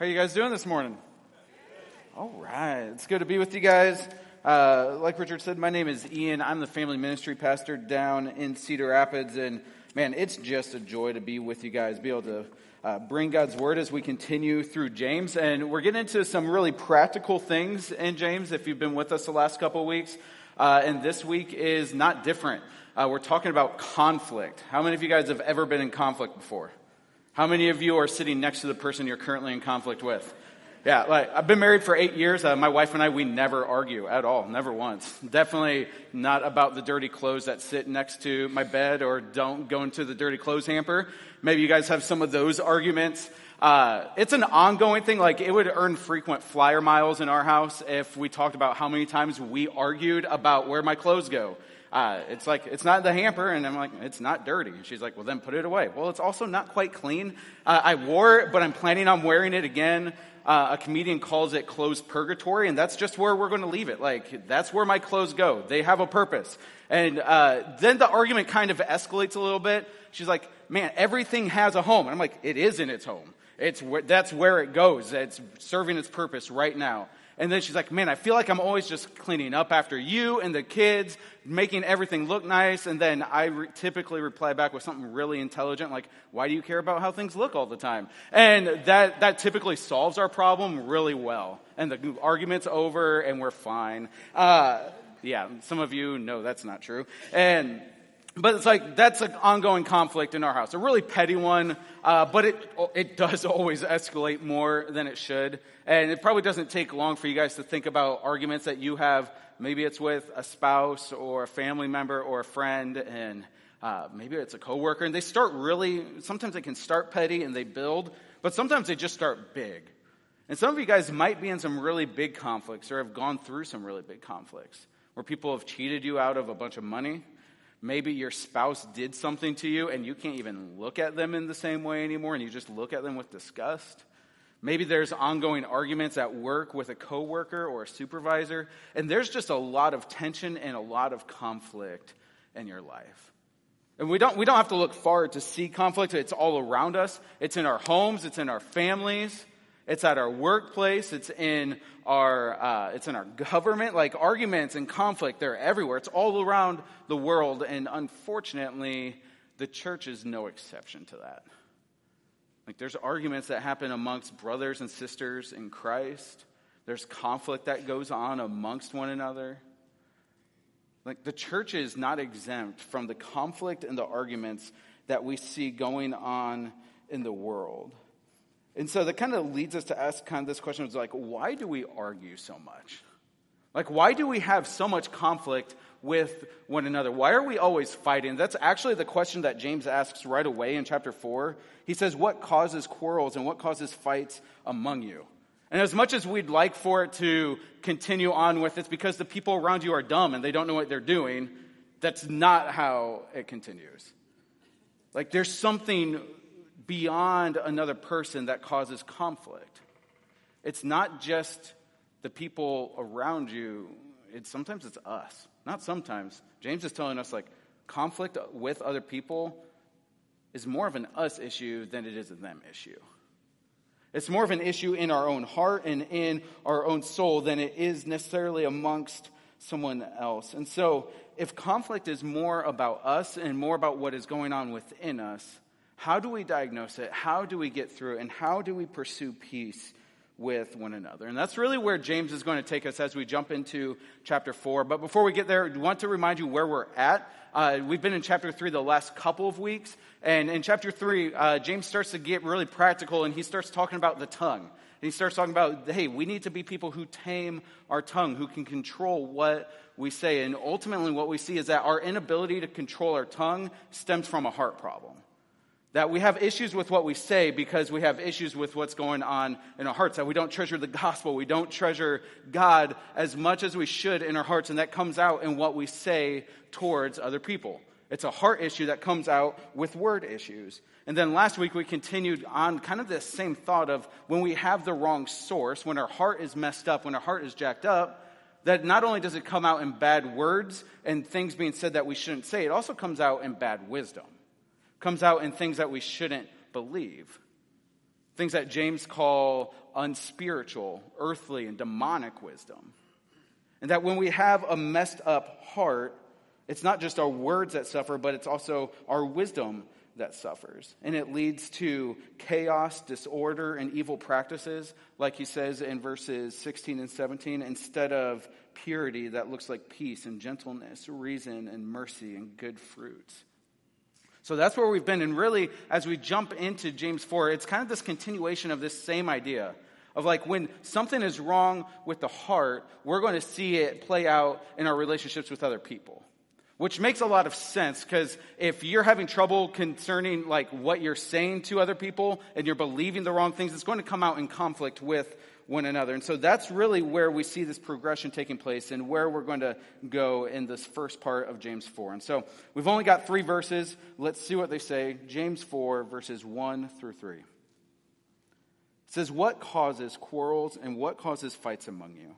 How you guys doing this morning? All right. It's good to be with you guys. Uh, like Richard said, my name is Ian. I'm the family ministry pastor down in Cedar Rapids. And man, it's just a joy to be with you guys, be able to uh, bring God's word as we continue through James. And we're getting into some really practical things in James if you've been with us the last couple of weeks. Uh, and this week is not different. Uh, we're talking about conflict. How many of you guys have ever been in conflict before? How many of you are sitting next to the person you're currently in conflict with? Yeah, like I've been married for eight years. Uh, my wife and I, we never argue at all, never once. Definitely not about the dirty clothes that sit next to my bed or don't go into the dirty clothes hamper. Maybe you guys have some of those arguments. Uh, it's an ongoing thing. Like it would earn frequent flyer miles in our house if we talked about how many times we argued about where my clothes go. Uh, it's like, it's not the hamper. And I'm like, it's not dirty. And she's like, well, then put it away. Well, it's also not quite clean. Uh, I wore it, but I'm planning on wearing it again. Uh, a comedian calls it clothes purgatory, and that's just where we're going to leave it. Like, that's where my clothes go. They have a purpose. And uh, then the argument kind of escalates a little bit. She's like, man, everything has a home. And I'm like, it is in its home. It's that's where it goes. It's serving its purpose right now. And then she's like, man, I feel like I'm always just cleaning up after you and the kids, making everything look nice. And then I re- typically reply back with something really intelligent, like, why do you care about how things look all the time? And that, that typically solves our problem really well. And the argument's over and we're fine. Uh, yeah, some of you know that's not true. And but it's like that's an ongoing conflict in our house, a really petty one, uh, but it it does always escalate more than it should, and it probably doesn't take long for you guys to think about arguments that you have. Maybe it's with a spouse or a family member or a friend, and uh, maybe it's a coworker, and they start really. Sometimes they can start petty and they build, but sometimes they just start big. And some of you guys might be in some really big conflicts or have gone through some really big conflicts where people have cheated you out of a bunch of money Maybe your spouse did something to you and you can't even look at them in the same way anymore and you just look at them with disgust. Maybe there's ongoing arguments at work with a coworker or a supervisor, and there's just a lot of tension and a lot of conflict in your life. And we don't, we don't have to look far to see conflict. It's all around us. It's in our homes. It's in our families. It's at our workplace. It's in our, uh, it's in our government. Like arguments and conflict, they're everywhere. It's all around the world. And unfortunately, the church is no exception to that. Like there's arguments that happen amongst brothers and sisters in Christ. There's conflict that goes on amongst one another. Like the church is not exempt from the conflict and the arguments that we see going on in the world. And so that kind of leads us to ask kind of this question of like, why do we argue so much? Like, why do we have so much conflict with one another? Why are we always fighting? That's actually the question that James asks right away in chapter 4. He says, What causes quarrels and what causes fights among you? And as much as we'd like for it to continue on with, it's because the people around you are dumb and they don't know what they're doing. That's not how it continues. Like, there's something beyond another person that causes conflict. It's not just the people around you, it's sometimes it's us. Not sometimes. James is telling us like conflict with other people is more of an us issue than it is a them issue. It's more of an issue in our own heart and in our own soul than it is necessarily amongst someone else. And so, if conflict is more about us and more about what is going on within us, how do we diagnose it? How do we get through it? And how do we pursue peace with one another? And that's really where James is going to take us as we jump into chapter 4. But before we get there, I want to remind you where we're at. Uh, we've been in chapter 3 the last couple of weeks. And in chapter 3, uh, James starts to get really practical and he starts talking about the tongue. And he starts talking about, hey, we need to be people who tame our tongue, who can control what we say. And ultimately, what we see is that our inability to control our tongue stems from a heart problem. That we have issues with what we say because we have issues with what's going on in our hearts. That we don't treasure the gospel. We don't treasure God as much as we should in our hearts. And that comes out in what we say towards other people. It's a heart issue that comes out with word issues. And then last week we continued on kind of this same thought of when we have the wrong source, when our heart is messed up, when our heart is jacked up, that not only does it come out in bad words and things being said that we shouldn't say, it also comes out in bad wisdom comes out in things that we shouldn't believe. things that James call unspiritual, earthly, and demonic wisdom. And that when we have a messed up heart, it's not just our words that suffer, but it's also our wisdom that suffers. And it leads to chaos, disorder, and evil practices, like he says in verses 16 and 17, instead of purity that looks like peace and gentleness, reason and mercy and good fruits. So that's where we've been. And really, as we jump into James 4, it's kind of this continuation of this same idea of like when something is wrong with the heart, we're going to see it play out in our relationships with other people. Which makes a lot of sense because if you're having trouble concerning like what you're saying to other people and you're believing the wrong things, it's going to come out in conflict with one another. And so that's really where we see this progression taking place and where we're going to go in this first part of James 4. And so we've only got three verses. Let's see what they say. James 4, verses 1 through 3. It says, What causes quarrels and what causes fights among you?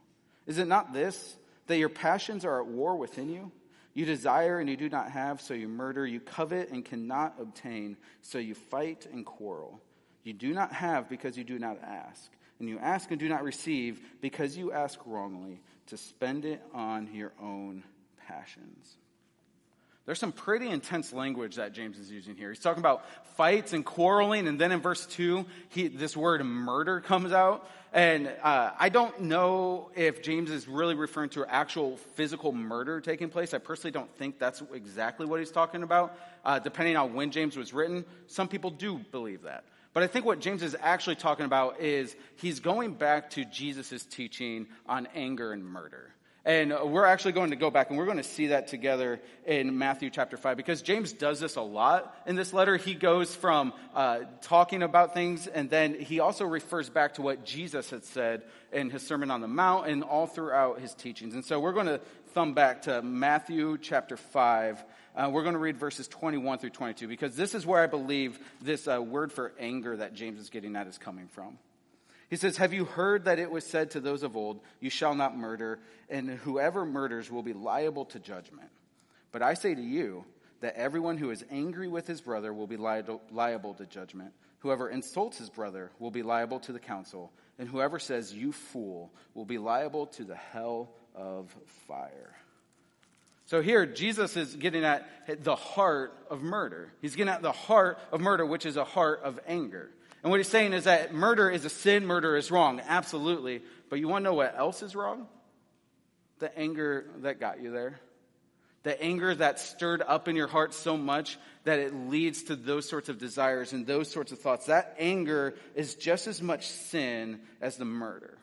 Is it not this, that your passions are at war within you? You desire and you do not have, so you murder. You covet and cannot obtain, so you fight and quarrel. You do not have because you do not ask and you ask and do not receive because you ask wrongly to spend it on your own passions. There's some pretty intense language that James is using here. He's talking about fights and quarreling, and then in verse 2, he, this word murder comes out. And uh, I don't know if James is really referring to actual physical murder taking place. I personally don't think that's exactly what he's talking about. Uh, depending on when James was written, some people do believe that. But I think what James is actually talking about is he's going back to Jesus' teaching on anger and murder. And we're actually going to go back and we're going to see that together in Matthew chapter 5 because James does this a lot in this letter. He goes from uh, talking about things and then he also refers back to what Jesus had said in his Sermon on the Mount and all throughout his teachings. And so we're going to thumb back to Matthew chapter 5 uh, we're going to read verses 21 through 22 because this is where I believe this uh, word for anger that James is getting at is coming from. He says, Have you heard that it was said to those of old, You shall not murder, and whoever murders will be liable to judgment? But I say to you that everyone who is angry with his brother will be liable to judgment. Whoever insults his brother will be liable to the council, and whoever says, You fool, will be liable to the hell of fire. So here, Jesus is getting at the heart of murder. He's getting at the heart of murder, which is a heart of anger. And what he's saying is that murder is a sin, murder is wrong, absolutely. But you want to know what else is wrong? The anger that got you there. The anger that stirred up in your heart so much that it leads to those sorts of desires and those sorts of thoughts. That anger is just as much sin as the murder.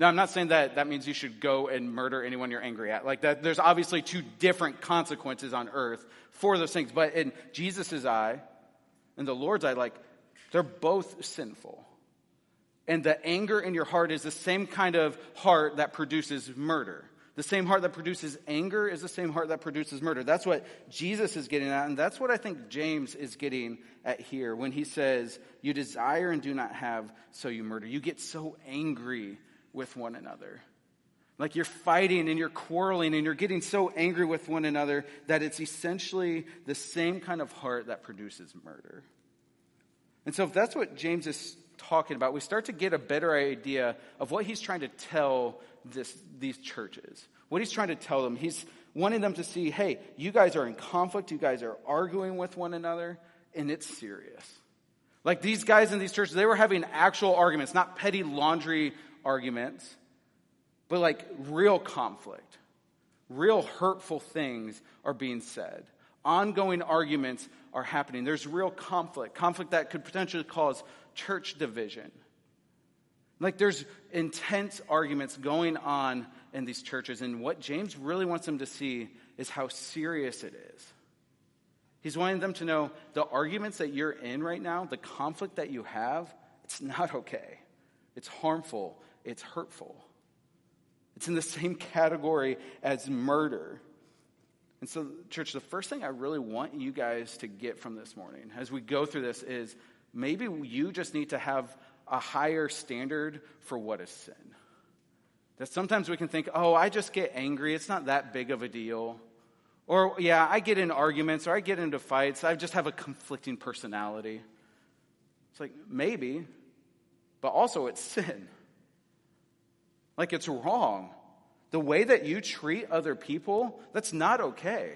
Now, I'm not saying that that means you should go and murder anyone you're angry at. Like that, there's obviously two different consequences on earth for those things. But in Jesus' eye, in the Lord's eye, like they're both sinful. And the anger in your heart is the same kind of heart that produces murder. The same heart that produces anger is the same heart that produces murder. That's what Jesus is getting at, and that's what I think James is getting at here when he says, You desire and do not have, so you murder. You get so angry with one another. Like you're fighting and you're quarreling and you're getting so angry with one another that it's essentially the same kind of heart that produces murder. And so, if that's what James is talking about, we start to get a better idea of what he's trying to tell this, these churches. What he's trying to tell them. He's wanting them to see hey, you guys are in conflict, you guys are arguing with one another, and it's serious. Like these guys in these churches, they were having actual arguments, not petty laundry arguments, but like real conflict. Real hurtful things are being said. Ongoing arguments are happening. There's real conflict, conflict that could potentially cause church division. Like there's intense arguments going on in these churches, and what James really wants them to see is how serious it is. He's wanting them to know the arguments that you're in right now, the conflict that you have, it's not okay. It's harmful it's hurtful. It's in the same category as murder. And so, church, the first thing I really want you guys to get from this morning as we go through this is maybe you just need to have a higher standard for what is sin. That sometimes we can think, oh, I just get angry. It's not that big of a deal. Or, yeah, I get in arguments or I get into fights. I just have a conflicting personality. It's like, maybe, but also it's sin. Like it's wrong. The way that you treat other people, that's not okay.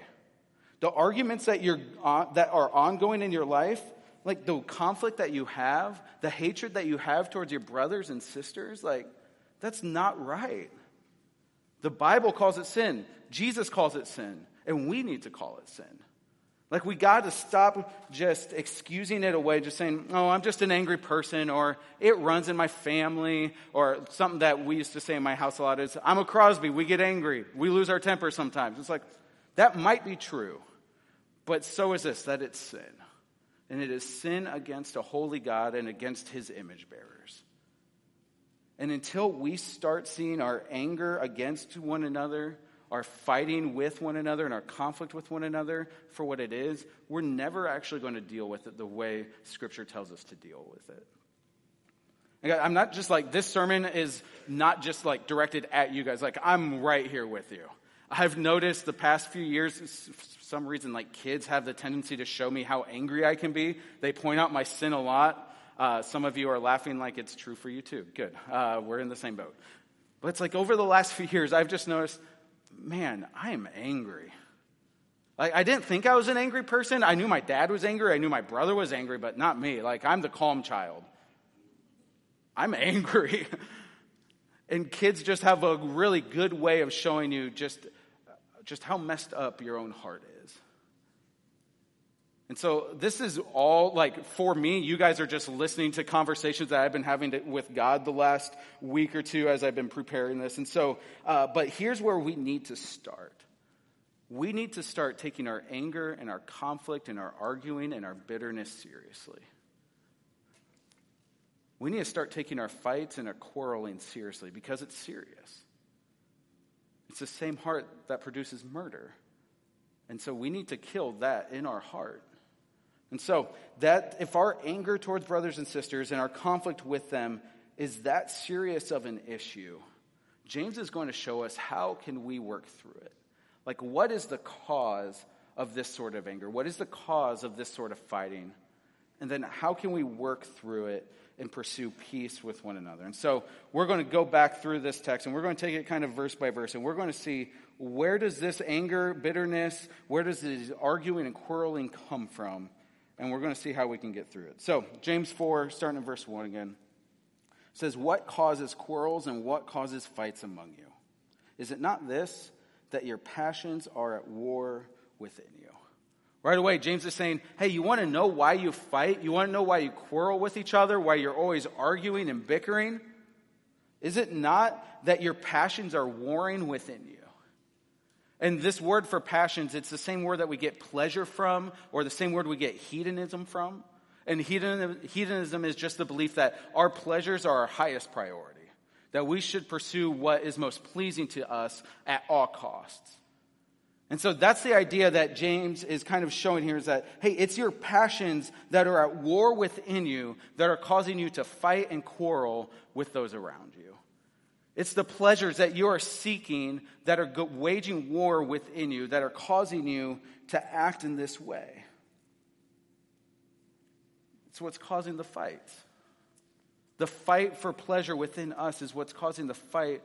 The arguments that, you're, uh, that are ongoing in your life, like the conflict that you have, the hatred that you have towards your brothers and sisters, like that's not right. The Bible calls it sin. Jesus calls it sin. And we need to call it sin. Like, we got to stop just excusing it away, just saying, oh, I'm just an angry person, or it runs in my family, or something that we used to say in my house a lot is, I'm a Crosby, we get angry, we lose our temper sometimes. It's like, that might be true, but so is this, that it's sin. And it is sin against a holy God and against his image bearers. And until we start seeing our anger against one another our fighting with one another and our conflict with one another for what it is, we're never actually going to deal with it the way Scripture tells us to deal with it. I'm not just like, this sermon is not just like directed at you guys. Like, I'm right here with you. I've noticed the past few years, for some reason, like kids have the tendency to show me how angry I can be. They point out my sin a lot. Uh, some of you are laughing like it's true for you too. Good. Uh, we're in the same boat. But it's like over the last few years, I've just noticed man, I am angry. Like, I didn't think I was an angry person. I knew my dad was angry. I knew my brother was angry, but not me. Like, I'm the calm child. I'm angry. and kids just have a really good way of showing you just, just how messed up your own heart is. And so this is all like for me, you guys are just listening to conversations that I've been having to, with God the last week or two as I've been preparing this. And so, uh, but here's where we need to start. We need to start taking our anger and our conflict and our arguing and our bitterness seriously. We need to start taking our fights and our quarreling seriously because it's serious. It's the same heart that produces murder. And so we need to kill that in our heart. And so, that if our anger towards brothers and sisters and our conflict with them is that serious of an issue, James is going to show us how can we work through it. Like what is the cause of this sort of anger? What is the cause of this sort of fighting? And then how can we work through it and pursue peace with one another? And so we're going to go back through this text and we're going to take it kind of verse by verse and we're going to see where does this anger, bitterness, where does this arguing and quarreling come from? And we're going to see how we can get through it. So, James 4, starting in verse 1 again, says, What causes quarrels and what causes fights among you? Is it not this, that your passions are at war within you? Right away, James is saying, Hey, you want to know why you fight? You want to know why you quarrel with each other? Why you're always arguing and bickering? Is it not that your passions are warring within you? And this word for passions, it's the same word that we get pleasure from, or the same word we get hedonism from. And hedonism is just the belief that our pleasures are our highest priority, that we should pursue what is most pleasing to us at all costs. And so that's the idea that James is kind of showing here is that, hey, it's your passions that are at war within you that are causing you to fight and quarrel with those around you. It's the pleasures that you are seeking that are waging war within you, that are causing you to act in this way. It's what's causing the fight. The fight for pleasure within us is what's causing the fight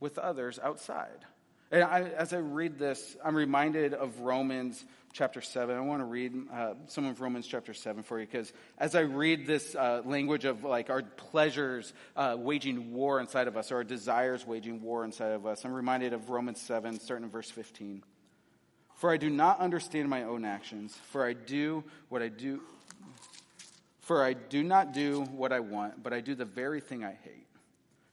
with others outside. And I, as I read this, I'm reminded of Romans chapter 7. I want to read uh, some of Romans chapter 7 for you because as I read this uh, language of like our pleasures uh, waging war inside of us, or our desires waging war inside of us, I'm reminded of Romans 7, starting in verse 15. For I do not understand my own actions, for I do what I do. For I do not do what I want, but I do the very thing I hate.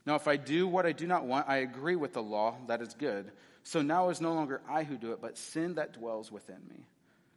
Now, if I do what I do not want, I agree with the law that is good. So now is no longer I who do it, but sin that dwells within me.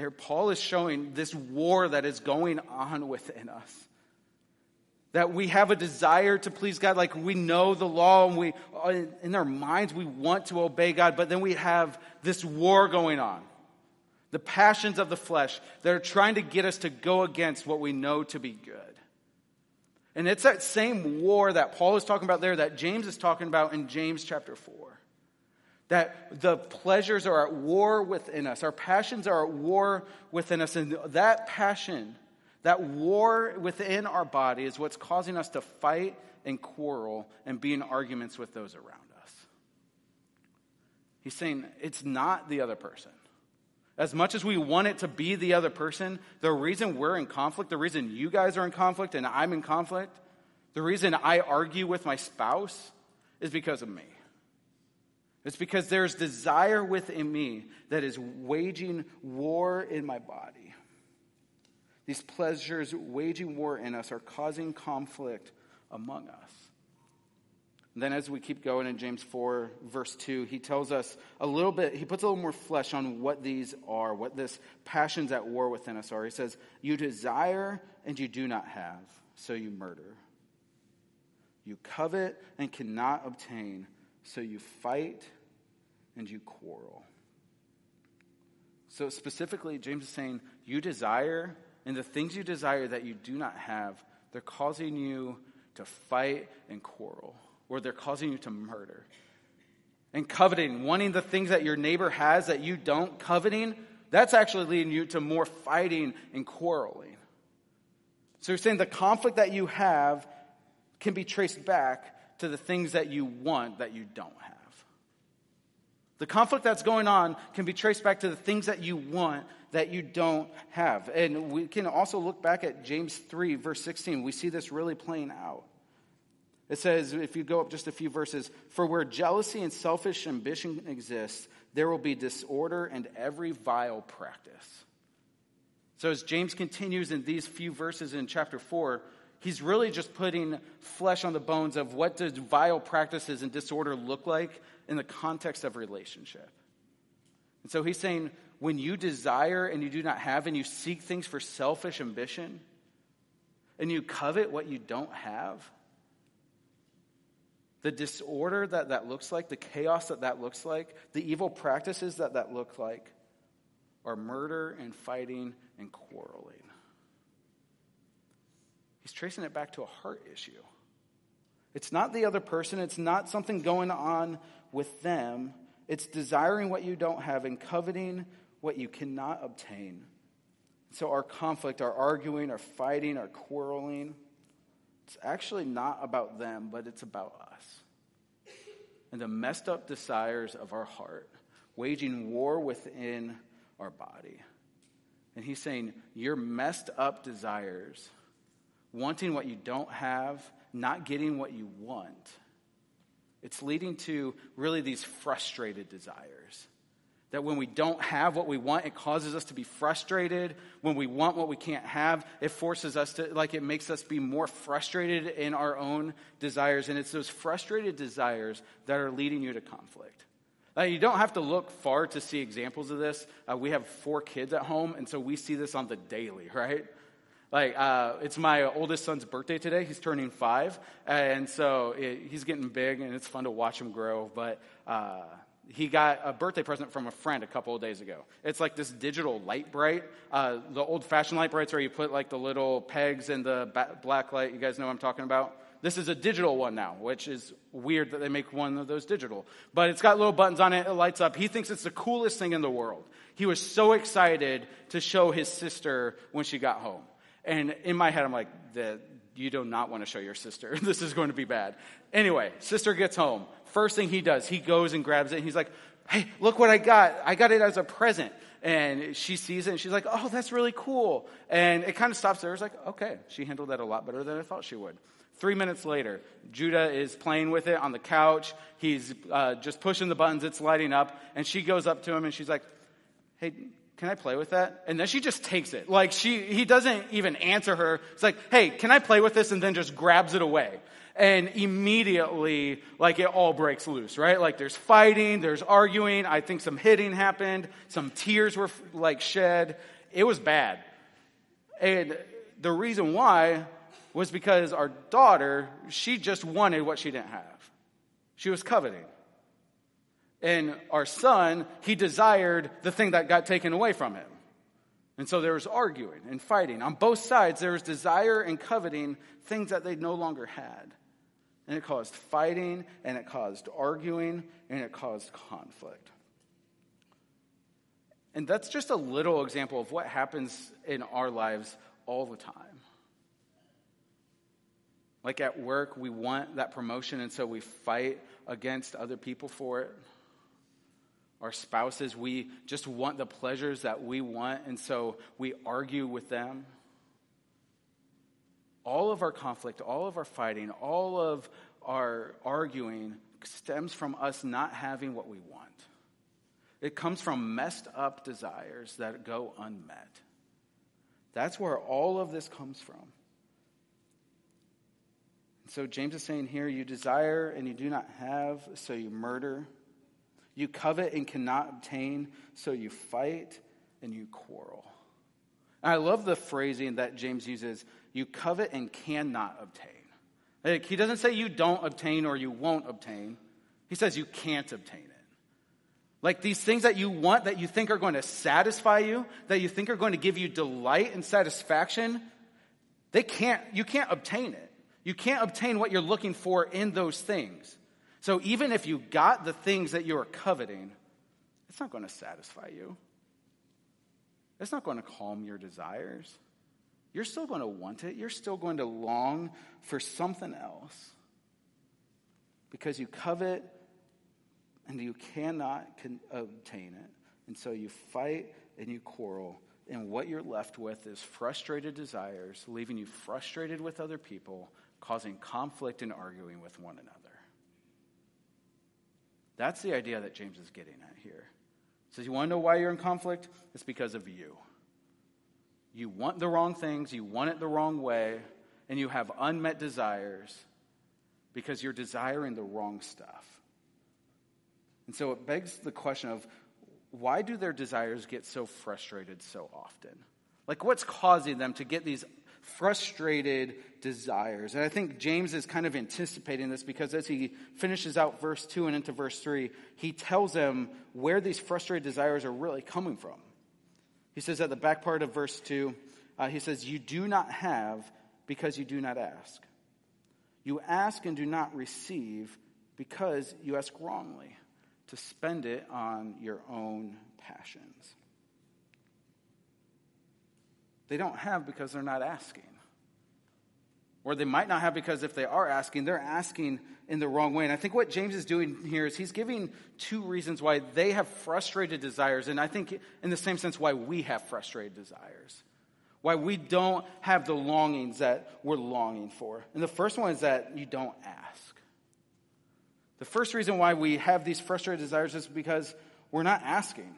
There, Paul is showing this war that is going on within us. That we have a desire to please God, like we know the law and we, uh, in our minds, we want to obey God, but then we have this war going on. The passions of the flesh that are trying to get us to go against what we know to be good. And it's that same war that Paul is talking about there that James is talking about in James chapter 4 that the pleasures are at war within us. Our passions are at war within us. And that passion, that war within our body, is what's causing us to fight and quarrel and be in arguments with those around us. He's saying it's not the other person. As much as we want it to be the other person, the reason we're in conflict, the reason you guys are in conflict and I'm in conflict, the reason I argue with my spouse is because of me. It's because there's desire within me that is waging war in my body. These pleasures waging war in us are causing conflict among us. And then, as we keep going in James 4, verse 2, he tells us a little bit, he puts a little more flesh on what these are, what this passions at war within us are. He says, You desire and you do not have, so you murder. You covet and cannot obtain, so you fight and you quarrel. So, specifically, James is saying, You desire, and the things you desire that you do not have, they're causing you to fight and quarrel, or they're causing you to murder. And coveting, wanting the things that your neighbor has that you don't, coveting, that's actually leading you to more fighting and quarreling. So, you're saying the conflict that you have can be traced back to the things that you want that you don't have. The conflict that's going on can be traced back to the things that you want that you don't have. And we can also look back at James 3, verse 16. We see this really playing out. It says, if you go up just a few verses, for where jealousy and selfish ambition exist, there will be disorder and every vile practice. So, as James continues in these few verses in chapter 4, he's really just putting flesh on the bones of what does vile practices and disorder look like in the context of relationship. And so he's saying, when you desire and you do not have, and you seek things for selfish ambition, and you covet what you don't have, the disorder that that looks like, the chaos that that looks like, the evil practices that that look like are murder and fighting and quarreling. Tracing it back to a heart issue. It's not the other person, it's not something going on with them. It's desiring what you don't have and coveting what you cannot obtain. So, our conflict, our arguing, our fighting, our quarreling, it's actually not about them, but it's about us. And the messed up desires of our heart, waging war within our body. And he's saying, Your messed up desires, wanting what you don't have, not getting what you want, it's leading to really these frustrated desires. That when we don't have what we want, it causes us to be frustrated. When we want what we can't have, it forces us to, like, it makes us be more frustrated in our own desires. And it's those frustrated desires that are leading you to conflict. Uh, you don't have to look far to see examples of this. Uh, we have four kids at home, and so we see this on the daily, right? Like, uh, it's my oldest son's birthday today. He's turning five. And so it, he's getting big, and it's fun to watch him grow. But uh, he got a birthday present from a friend a couple of days ago. It's like this digital Lite-Brite. Uh, the old fashioned Lite-Brites where you put like the little pegs in the ba- black light. You guys know what I'm talking about? This is a digital one now, which is weird that they make one of those digital. But it's got little buttons on it, it lights up. He thinks it's the coolest thing in the world. He was so excited to show his sister when she got home. And in my head, I'm like, you do not want to show your sister. this is going to be bad. Anyway, sister gets home. First thing he does, he goes and grabs it. and he's like, hey, look what I got. I got it as a present. And she sees it and she's like, oh, that's really cool. And it kind of stops there. It's like, okay, she handled that a lot better than I thought she would. Three minutes later, Judah is playing with it on the couch. He's uh, just pushing the buttons, it's lighting up. And she goes up to him and she's like, hey, can I play with that? And then she just takes it. Like she, he doesn't even answer her. It's like, hey, can I play with this? And then just grabs it away. And immediately, like it all breaks loose, right? Like there's fighting, there's arguing. I think some hitting happened. Some tears were like shed. It was bad. And the reason why was because our daughter, she just wanted what she didn't have. She was coveting. And our son, he desired the thing that got taken away from him. And so there was arguing and fighting. On both sides, there was desire and coveting things that they no longer had. And it caused fighting, and it caused arguing, and it caused conflict. And that's just a little example of what happens in our lives all the time. Like at work, we want that promotion, and so we fight against other people for it our spouses, we just want the pleasures that we want, and so we argue with them. All of our conflict, all of our fighting, all of our arguing stems from us not having what we want. It comes from messed up desires that go unmet. That's where all of this comes from. So James is saying here, you desire and you do not have, so you murder. You covet and cannot obtain, so you fight and you quarrel. And I love the phrasing that James uses you covet and cannot obtain. Like, he doesn't say you don't obtain or you won't obtain, he says you can't obtain it. Like these things that you want that you think are going to satisfy you, that you think are going to give you delight and satisfaction, they can't, you can't obtain it. You can't obtain what you're looking for in those things. So even if you got the things that you are coveting, it's not going to satisfy you. It's not going to calm your desires. You're still going to want it. You're still going to long for something else because you covet and you cannot con- obtain it. And so you fight and you quarrel. And what you're left with is frustrated desires, leaving you frustrated with other people, causing conflict and arguing with one another. That's the idea that James is getting at here. He says, You want to know why you're in conflict? It's because of you. You want the wrong things, you want it the wrong way, and you have unmet desires because you're desiring the wrong stuff. And so it begs the question of why do their desires get so frustrated so often? Like, what's causing them to get these frustrated desires. And I think James is kind of anticipating this because as he finishes out verse 2 and into verse 3, he tells them where these frustrated desires are really coming from. He says at the back part of verse 2, uh, he says, You do not have because you do not ask. You ask and do not receive because you ask wrongly to spend it on your own passions. They don't have because they're not asking. Or they might not have because if they are asking, they're asking in the wrong way. And I think what James is doing here is he's giving two reasons why they have frustrated desires. And I think, in the same sense, why we have frustrated desires. Why we don't have the longings that we're longing for. And the first one is that you don't ask. The first reason why we have these frustrated desires is because we're not asking.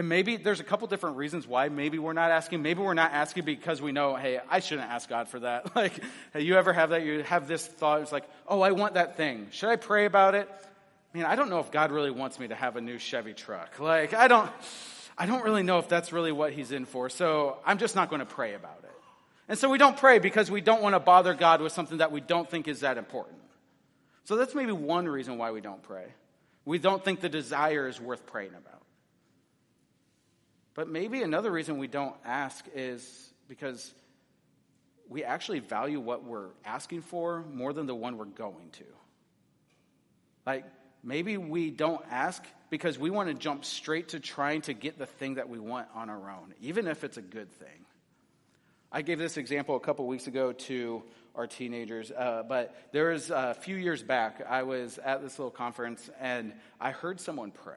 And maybe there's a couple different reasons why maybe we're not asking. Maybe we're not asking because we know, hey, I shouldn't ask God for that. Like, hey, you ever have that? You have this thought, it's like, oh, I want that thing. Should I pray about it? I mean, I don't know if God really wants me to have a new Chevy truck. Like, I don't, I don't really know if that's really what He's in for. So I'm just not going to pray about it. And so we don't pray because we don't want to bother God with something that we don't think is that important. So that's maybe one reason why we don't pray. We don't think the desire is worth praying about. But maybe another reason we don't ask is because we actually value what we're asking for more than the one we're going to. Like, maybe we don't ask because we want to jump straight to trying to get the thing that we want on our own, even if it's a good thing. I gave this example a couple weeks ago to our teenagers, uh, but there was a few years back, I was at this little conference and I heard someone pray.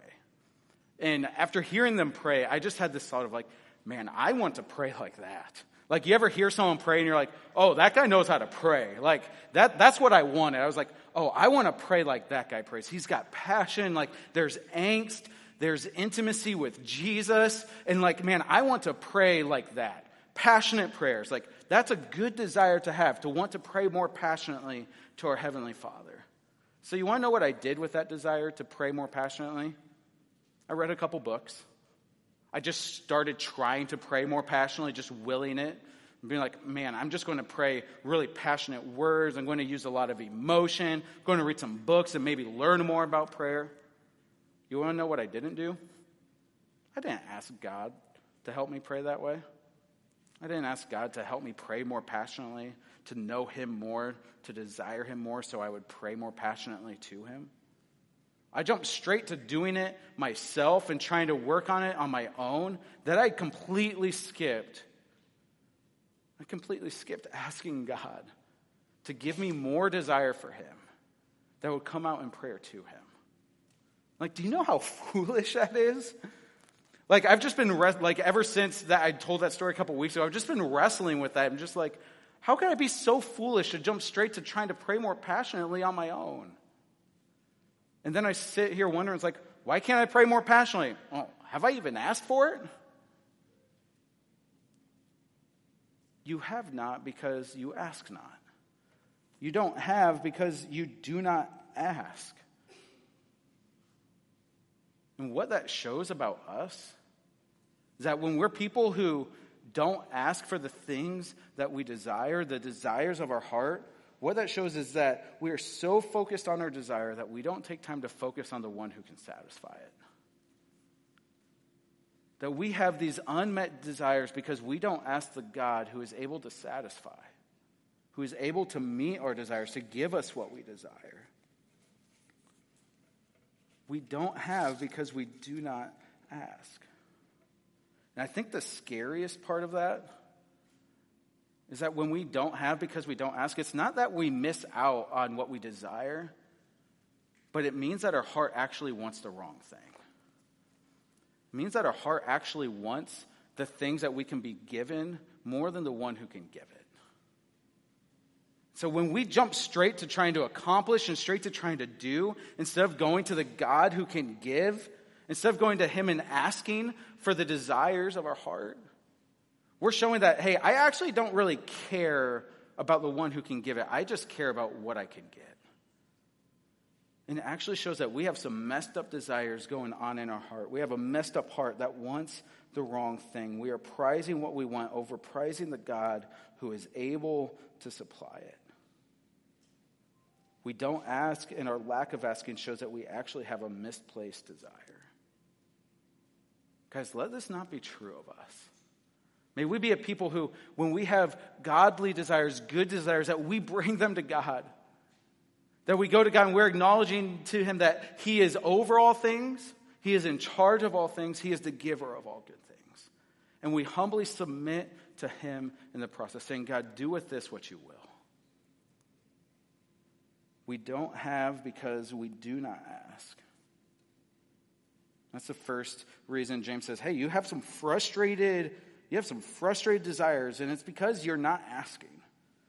And after hearing them pray, I just had this thought of like, man, I want to pray like that. Like you ever hear someone pray and you're like, oh, that guy knows how to pray. Like that, that's what I wanted. I was like, oh, I want to pray like that guy prays. He's got passion. Like there's angst. There's intimacy with Jesus. And like, man, I want to pray like that. Passionate prayers. Like that's a good desire to have, to want to pray more passionately to our Heavenly Father. So you want to know what I did with that desire to pray more passionately? I read a couple books. I just started trying to pray more passionately, just willing it. And being like, man, I'm just going to pray really passionate words. I'm going to use a lot of emotion. I'm going to read some books and maybe learn more about prayer. You want to know what I didn't do? I didn't ask God to help me pray that way. I didn't ask God to help me pray more passionately, to know Him more, to desire Him more, so I would pray more passionately to Him. I jumped straight to doing it myself and trying to work on it on my own that I completely skipped. I completely skipped asking God to give me more desire for Him that would come out in prayer to Him. Like, do you know how foolish that is? Like, I've just been, like, ever since that I told that story a couple weeks ago, I've just been wrestling with that. I'm just like, how can I be so foolish to jump straight to trying to pray more passionately on my own? And then I sit here wondering, it's like, why can't I pray more passionately? Well, have I even asked for it? You have not because you ask not. You don't have because you do not ask. And what that shows about us is that when we're people who don't ask for the things that we desire, the desires of our heart, what that shows is that we are so focused on our desire that we don't take time to focus on the one who can satisfy it. That we have these unmet desires because we don't ask the God who is able to satisfy, who is able to meet our desires, to give us what we desire. We don't have because we do not ask. And I think the scariest part of that is that when we don't have because we don't ask, it's not that we miss out on what we desire, but it means that our heart actually wants the wrong thing. It means that our heart actually wants the things that we can be given more than the one who can give it. So when we jump straight to trying to accomplish and straight to trying to do, instead of going to the God who can give, instead of going to Him and asking for the desires of our heart, we're showing that, hey, I actually don't really care about the one who can give it. I just care about what I can get. And it actually shows that we have some messed up desires going on in our heart. We have a messed up heart that wants the wrong thing. We are prizing what we want over prizing the God who is able to supply it. We don't ask, and our lack of asking shows that we actually have a misplaced desire. Guys, let this not be true of us. May we be a people who, when we have godly desires, good desires, that we bring them to God. That we go to God and we're acknowledging to Him that He is over all things, He is in charge of all things, He is the giver of all good things. And we humbly submit to Him in the process, saying, God, do with this what you will. We don't have because we do not ask. That's the first reason James says, hey, you have some frustrated you have some frustrated desires, and it's because you're not asking.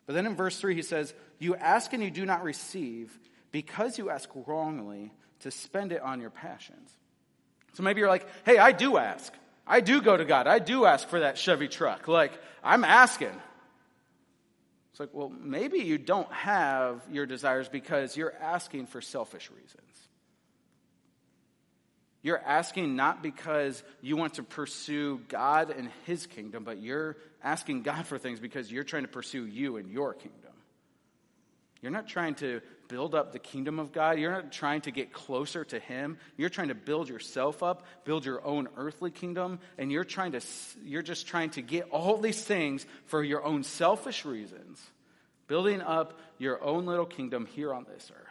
But then in verse 3, he says, You ask and you do not receive because you ask wrongly to spend it on your passions. So maybe you're like, Hey, I do ask. I do go to God. I do ask for that Chevy truck. Like, I'm asking. It's like, well, maybe you don't have your desires because you're asking for selfish reasons. You're asking not because you want to pursue God and His kingdom, but you're asking God for things because you're trying to pursue you and your kingdom. You're not trying to build up the kingdom of God. You're not trying to get closer to Him. You're trying to build yourself up, build your own earthly kingdom, and you're trying to, you're just trying to get all these things for your own selfish reasons, building up your own little kingdom here on this earth.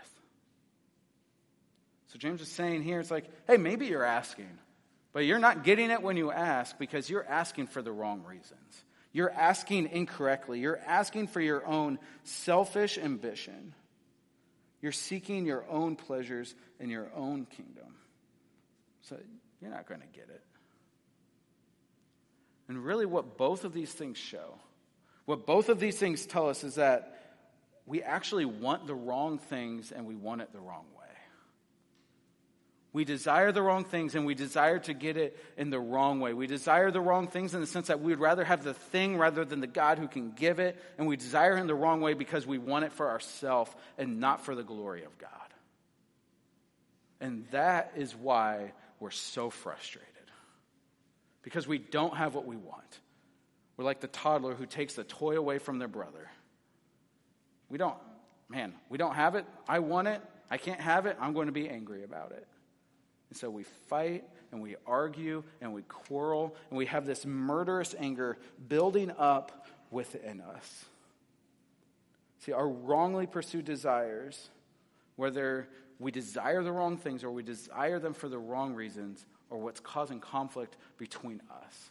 So James is saying here, it's like, hey, maybe you're asking, but you're not getting it when you ask because you're asking for the wrong reasons. You're asking incorrectly. You're asking for your own selfish ambition. You're seeking your own pleasures in your own kingdom. So you're not going to get it. And really, what both of these things show, what both of these things tell us is that we actually want the wrong things and we want it the wrong way. We desire the wrong things and we desire to get it in the wrong way. We desire the wrong things in the sense that we would rather have the thing rather than the God who can give it. And we desire Him the wrong way because we want it for ourselves and not for the glory of God. And that is why we're so frustrated. Because we don't have what we want. We're like the toddler who takes the toy away from their brother. We don't, man, we don't have it. I want it. I can't have it. I'm going to be angry about it. And so we fight and we argue and we quarrel and we have this murderous anger building up within us. See, our wrongly pursued desires, whether we desire the wrong things or we desire them for the wrong reasons, or what's causing conflict between us.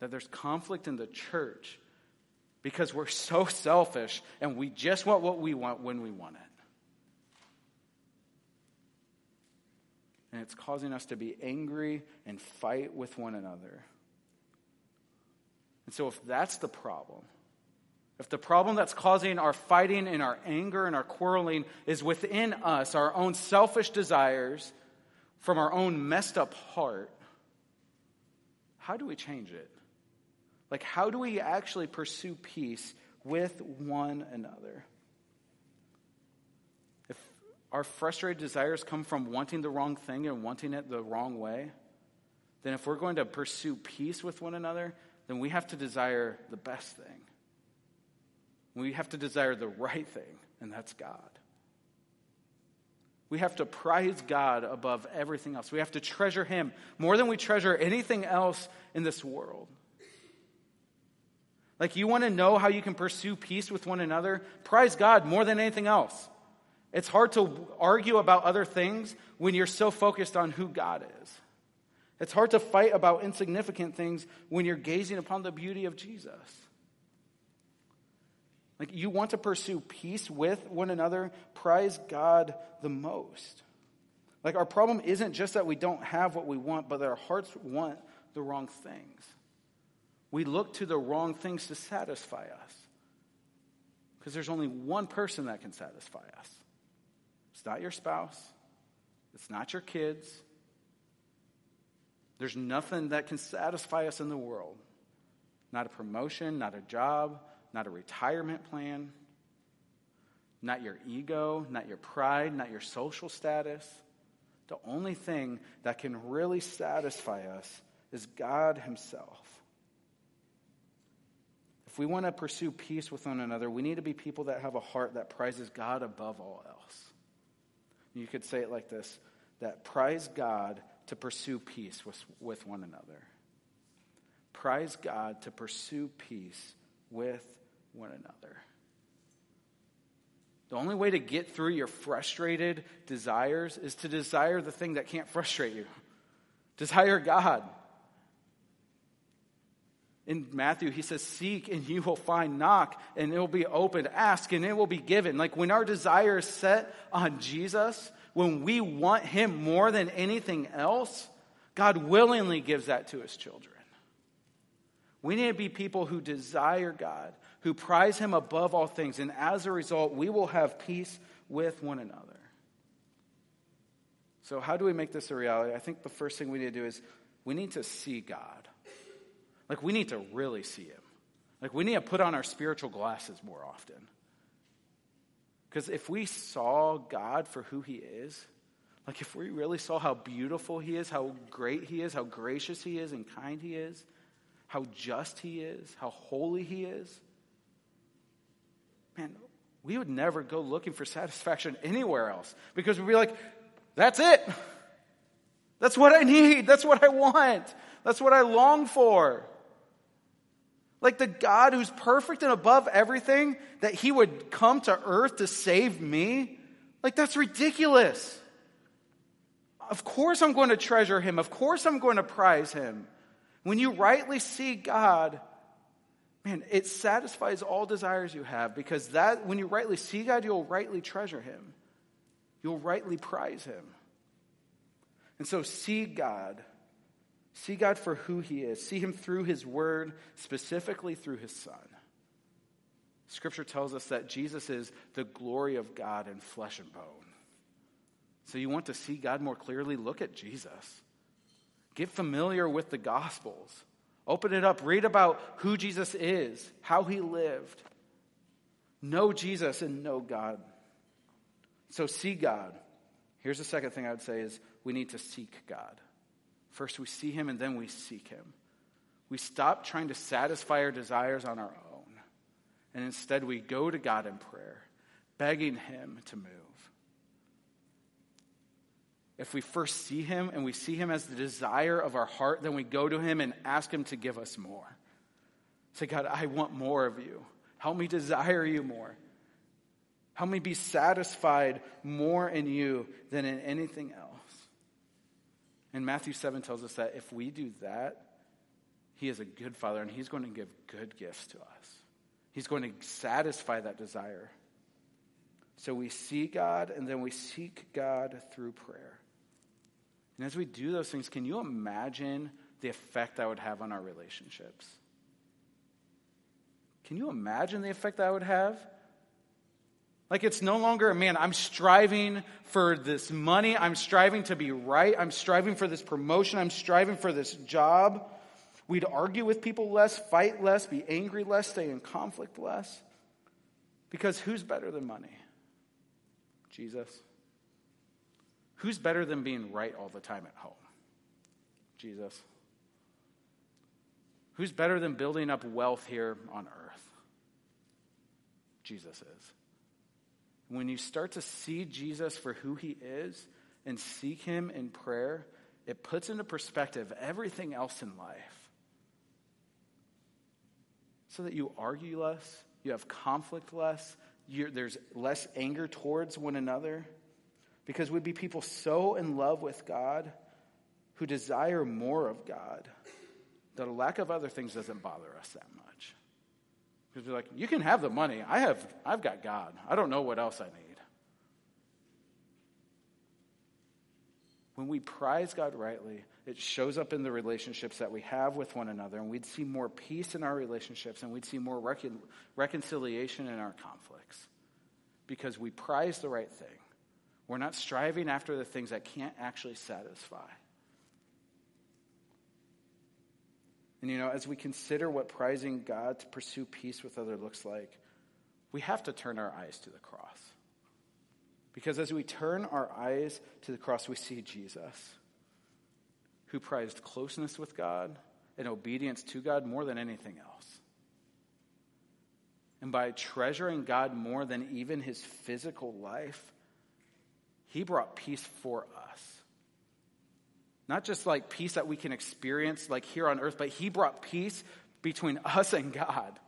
That there's conflict in the church because we're so selfish and we just want what we want when we want it. And it's causing us to be angry and fight with one another. And so, if that's the problem, if the problem that's causing our fighting and our anger and our quarreling is within us, our own selfish desires from our own messed up heart, how do we change it? Like, how do we actually pursue peace with one another? Our frustrated desires come from wanting the wrong thing and wanting it the wrong way, then if we're going to pursue peace with one another, then we have to desire the best thing. We have to desire the right thing, and that's God. We have to prize God above everything else. We have to treasure Him more than we treasure anything else in this world. Like, you want to know how you can pursue peace with one another? Prize God more than anything else. It's hard to argue about other things when you're so focused on who God is. It's hard to fight about insignificant things when you're gazing upon the beauty of Jesus. Like, you want to pursue peace with one another, prize God the most. Like, our problem isn't just that we don't have what we want, but that our hearts want the wrong things. We look to the wrong things to satisfy us. Because there's only one person that can satisfy us it's not your spouse, it's not your kids. There's nothing that can satisfy us in the world. Not a promotion, not a job, not a retirement plan, not your ego, not your pride, not your social status. The only thing that can really satisfy us is God Himself If we want to pursue peace with one another, we need to be people that have a heart that prizes God above all else. You could say it like this that prize God to pursue peace with, with one another. Prize God to pursue peace with one another. The only way to get through your frustrated desires is to desire the thing that can't frustrate you. Desire God in Matthew, he says, Seek and you will find, knock and it will be opened, ask and it will be given. Like when our desire is set on Jesus, when we want him more than anything else, God willingly gives that to his children. We need to be people who desire God, who prize him above all things, and as a result, we will have peace with one another. So, how do we make this a reality? I think the first thing we need to do is we need to see God. Like, we need to really see Him. Like, we need to put on our spiritual glasses more often. Because if we saw God for who He is, like if we really saw how beautiful He is, how great He is, how gracious He is, and kind He is, how just He is, how holy He is, man, we would never go looking for satisfaction anywhere else because we'd be like, that's it. That's what I need. That's what I want. That's what I long for. Like the God who's perfect and above everything, that he would come to earth to save me? Like that's ridiculous. Of course I'm going to treasure him. Of course I'm going to prize him. When you rightly see God, man, it satisfies all desires you have because that when you rightly see God, you'll rightly treasure him. You'll rightly prize him. And so see God. See God for who he is. See him through his word, specifically through his son. Scripture tells us that Jesus is the glory of God in flesh and bone. So you want to see God more clearly? Look at Jesus. Get familiar with the Gospels. Open it up. Read about who Jesus is, how he lived. Know Jesus and know God. So see God. Here's the second thing I would say is we need to seek God. First we see him and then we seek him. We stop trying to satisfy our desires on our own. And instead we go to God in prayer, begging him to move if we first see him and we see him as the desire of our heart, then we go to him and ask him to give us more. Say, God, I want more of you. Help me desire you more. Help me be satisfied more in you than in anything else. And Matthew 7 tells us that if we do that, he is a good father and he's going to give good gifts to us. He's going to satisfy that desire. So we see God and then we seek God through prayer. And as we do those things, can you imagine the effect that would have on our relationships? Can you imagine the effect that would have? Like it's no longer, man, I'm striving for this money. I'm striving to be right. I'm striving for this promotion. I'm striving for this job. We'd argue with people less, fight less, be angry less, stay in conflict less. Because who's better than money? Jesus. Who's better than being right all the time at home? Jesus. Who's better than building up wealth here on earth? Jesus is. When you start to see Jesus for who he is and seek him in prayer, it puts into perspective everything else in life. So that you argue less, you have conflict less, there's less anger towards one another because we'd be people so in love with God who desire more of God that a lack of other things doesn't bother us that much. Because we're like, you can have the money. I have, I've got God. I don't know what else I need. When we prize God rightly, it shows up in the relationships that we have with one another, and we'd see more peace in our relationships, and we'd see more recon- reconciliation in our conflicts because we prize the right thing. We're not striving after the things that can't actually satisfy. And you know, as we consider what prizing God to pursue peace with others looks like, we have to turn our eyes to the cross. Because as we turn our eyes to the cross, we see Jesus, who prized closeness with God and obedience to God more than anything else. And by treasuring God more than even his physical life, he brought peace for us. Not just like peace that we can experience like here on earth, but he brought peace between us and God.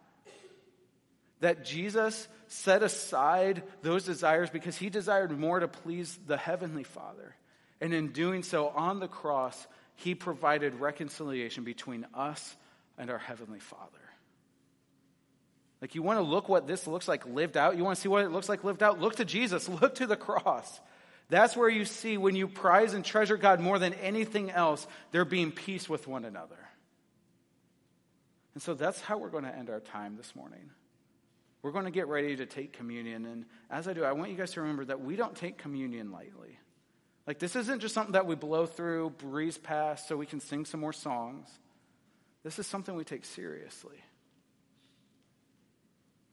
That Jesus set aside those desires because he desired more to please the heavenly Father. And in doing so on the cross, he provided reconciliation between us and our heavenly Father. Like, you want to look what this looks like lived out? You want to see what it looks like lived out? Look to Jesus, look to the cross. That's where you see when you prize and treasure God more than anything else, there being peace with one another. And so that's how we're going to end our time this morning. We're going to get ready to take communion. And as I do, I want you guys to remember that we don't take communion lightly. Like, this isn't just something that we blow through, breeze past, so we can sing some more songs. This is something we take seriously.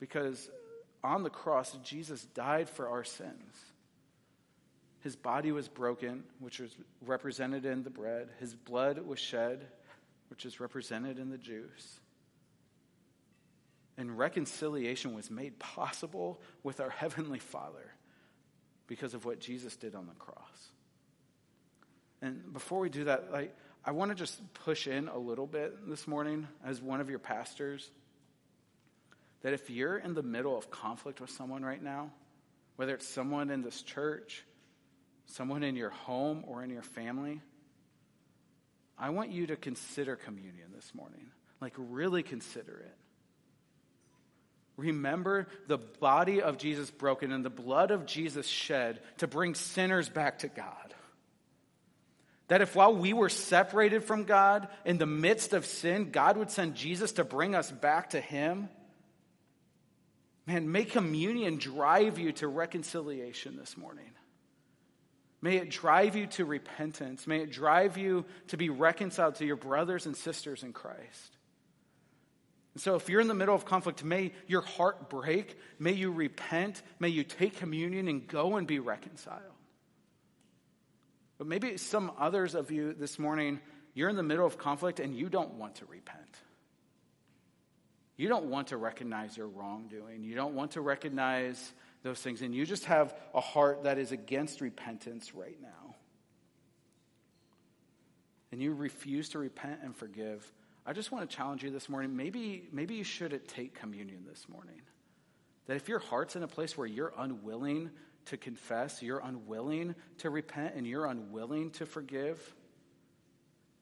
Because on the cross, Jesus died for our sins. His body was broken, which was represented in the bread. His blood was shed, which is represented in the juice. And reconciliation was made possible with our Heavenly Father because of what Jesus did on the cross. And before we do that, like, I want to just push in a little bit this morning as one of your pastors that if you're in the middle of conflict with someone right now, whether it's someone in this church someone in your home or in your family, I want you to consider communion this morning. Like, really consider it. Remember the body of Jesus broken and the blood of Jesus shed to bring sinners back to God. That if while we were separated from God in the midst of sin, God would send Jesus to bring us back to Him. Man, may communion drive you to reconciliation this morning. May it drive you to repentance. May it drive you to be reconciled to your brothers and sisters in Christ. And so, if you're in the middle of conflict, may your heart break. May you repent. May you take communion and go and be reconciled. But maybe some others of you this morning, you're in the middle of conflict and you don't want to repent. You don't want to recognize your wrongdoing. You don't want to recognize those things. And you just have a heart that is against repentance right now. And you refuse to repent and forgive. I just want to challenge you this morning. Maybe, maybe you shouldn't take communion this morning. That if your heart's in a place where you're unwilling to confess, you're unwilling to repent, and you're unwilling to forgive,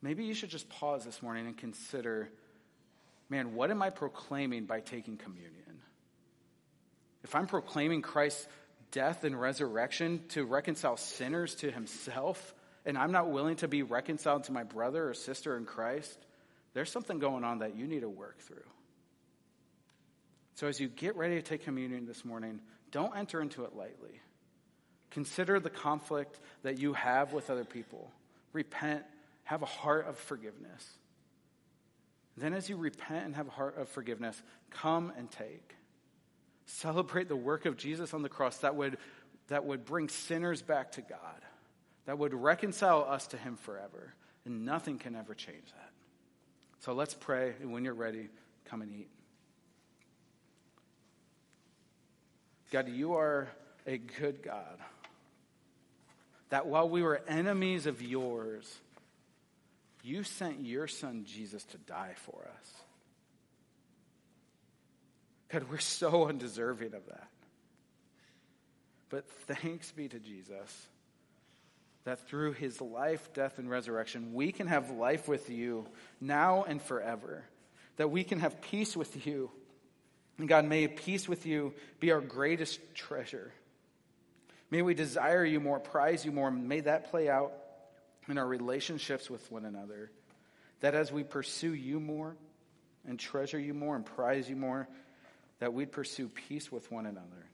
maybe you should just pause this morning and consider man, what am I proclaiming by taking communion? If I'm proclaiming Christ's death and resurrection to reconcile sinners to himself, and I'm not willing to be reconciled to my brother or sister in Christ, there's something going on that you need to work through. So as you get ready to take communion this morning, don't enter into it lightly. Consider the conflict that you have with other people. Repent, have a heart of forgiveness. Then, as you repent and have a heart of forgiveness, come and take. Celebrate the work of Jesus on the cross that would, that would bring sinners back to God, that would reconcile us to Him forever. And nothing can ever change that. So let's pray, and when you're ready, come and eat. God, you are a good God that while we were enemies of yours, you sent your son Jesus to die for us. God, we're so undeserving of that. But thanks be to Jesus that through his life, death, and resurrection, we can have life with you now and forever. That we can have peace with you. And God, may peace with you be our greatest treasure. May we desire you more, prize you more. May that play out in our relationships with one another. That as we pursue you more and treasure you more and prize you more, that we'd pursue peace with one another.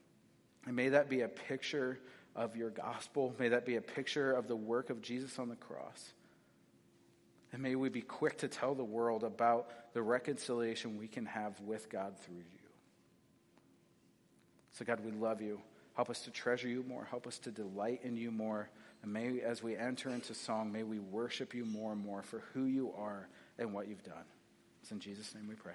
And may that be a picture of your gospel. May that be a picture of the work of Jesus on the cross. And may we be quick to tell the world about the reconciliation we can have with God through you. So, God, we love you. Help us to treasure you more. Help us to delight in you more. And may, as we enter into song, may we worship you more and more for who you are and what you've done. It's in Jesus' name we pray.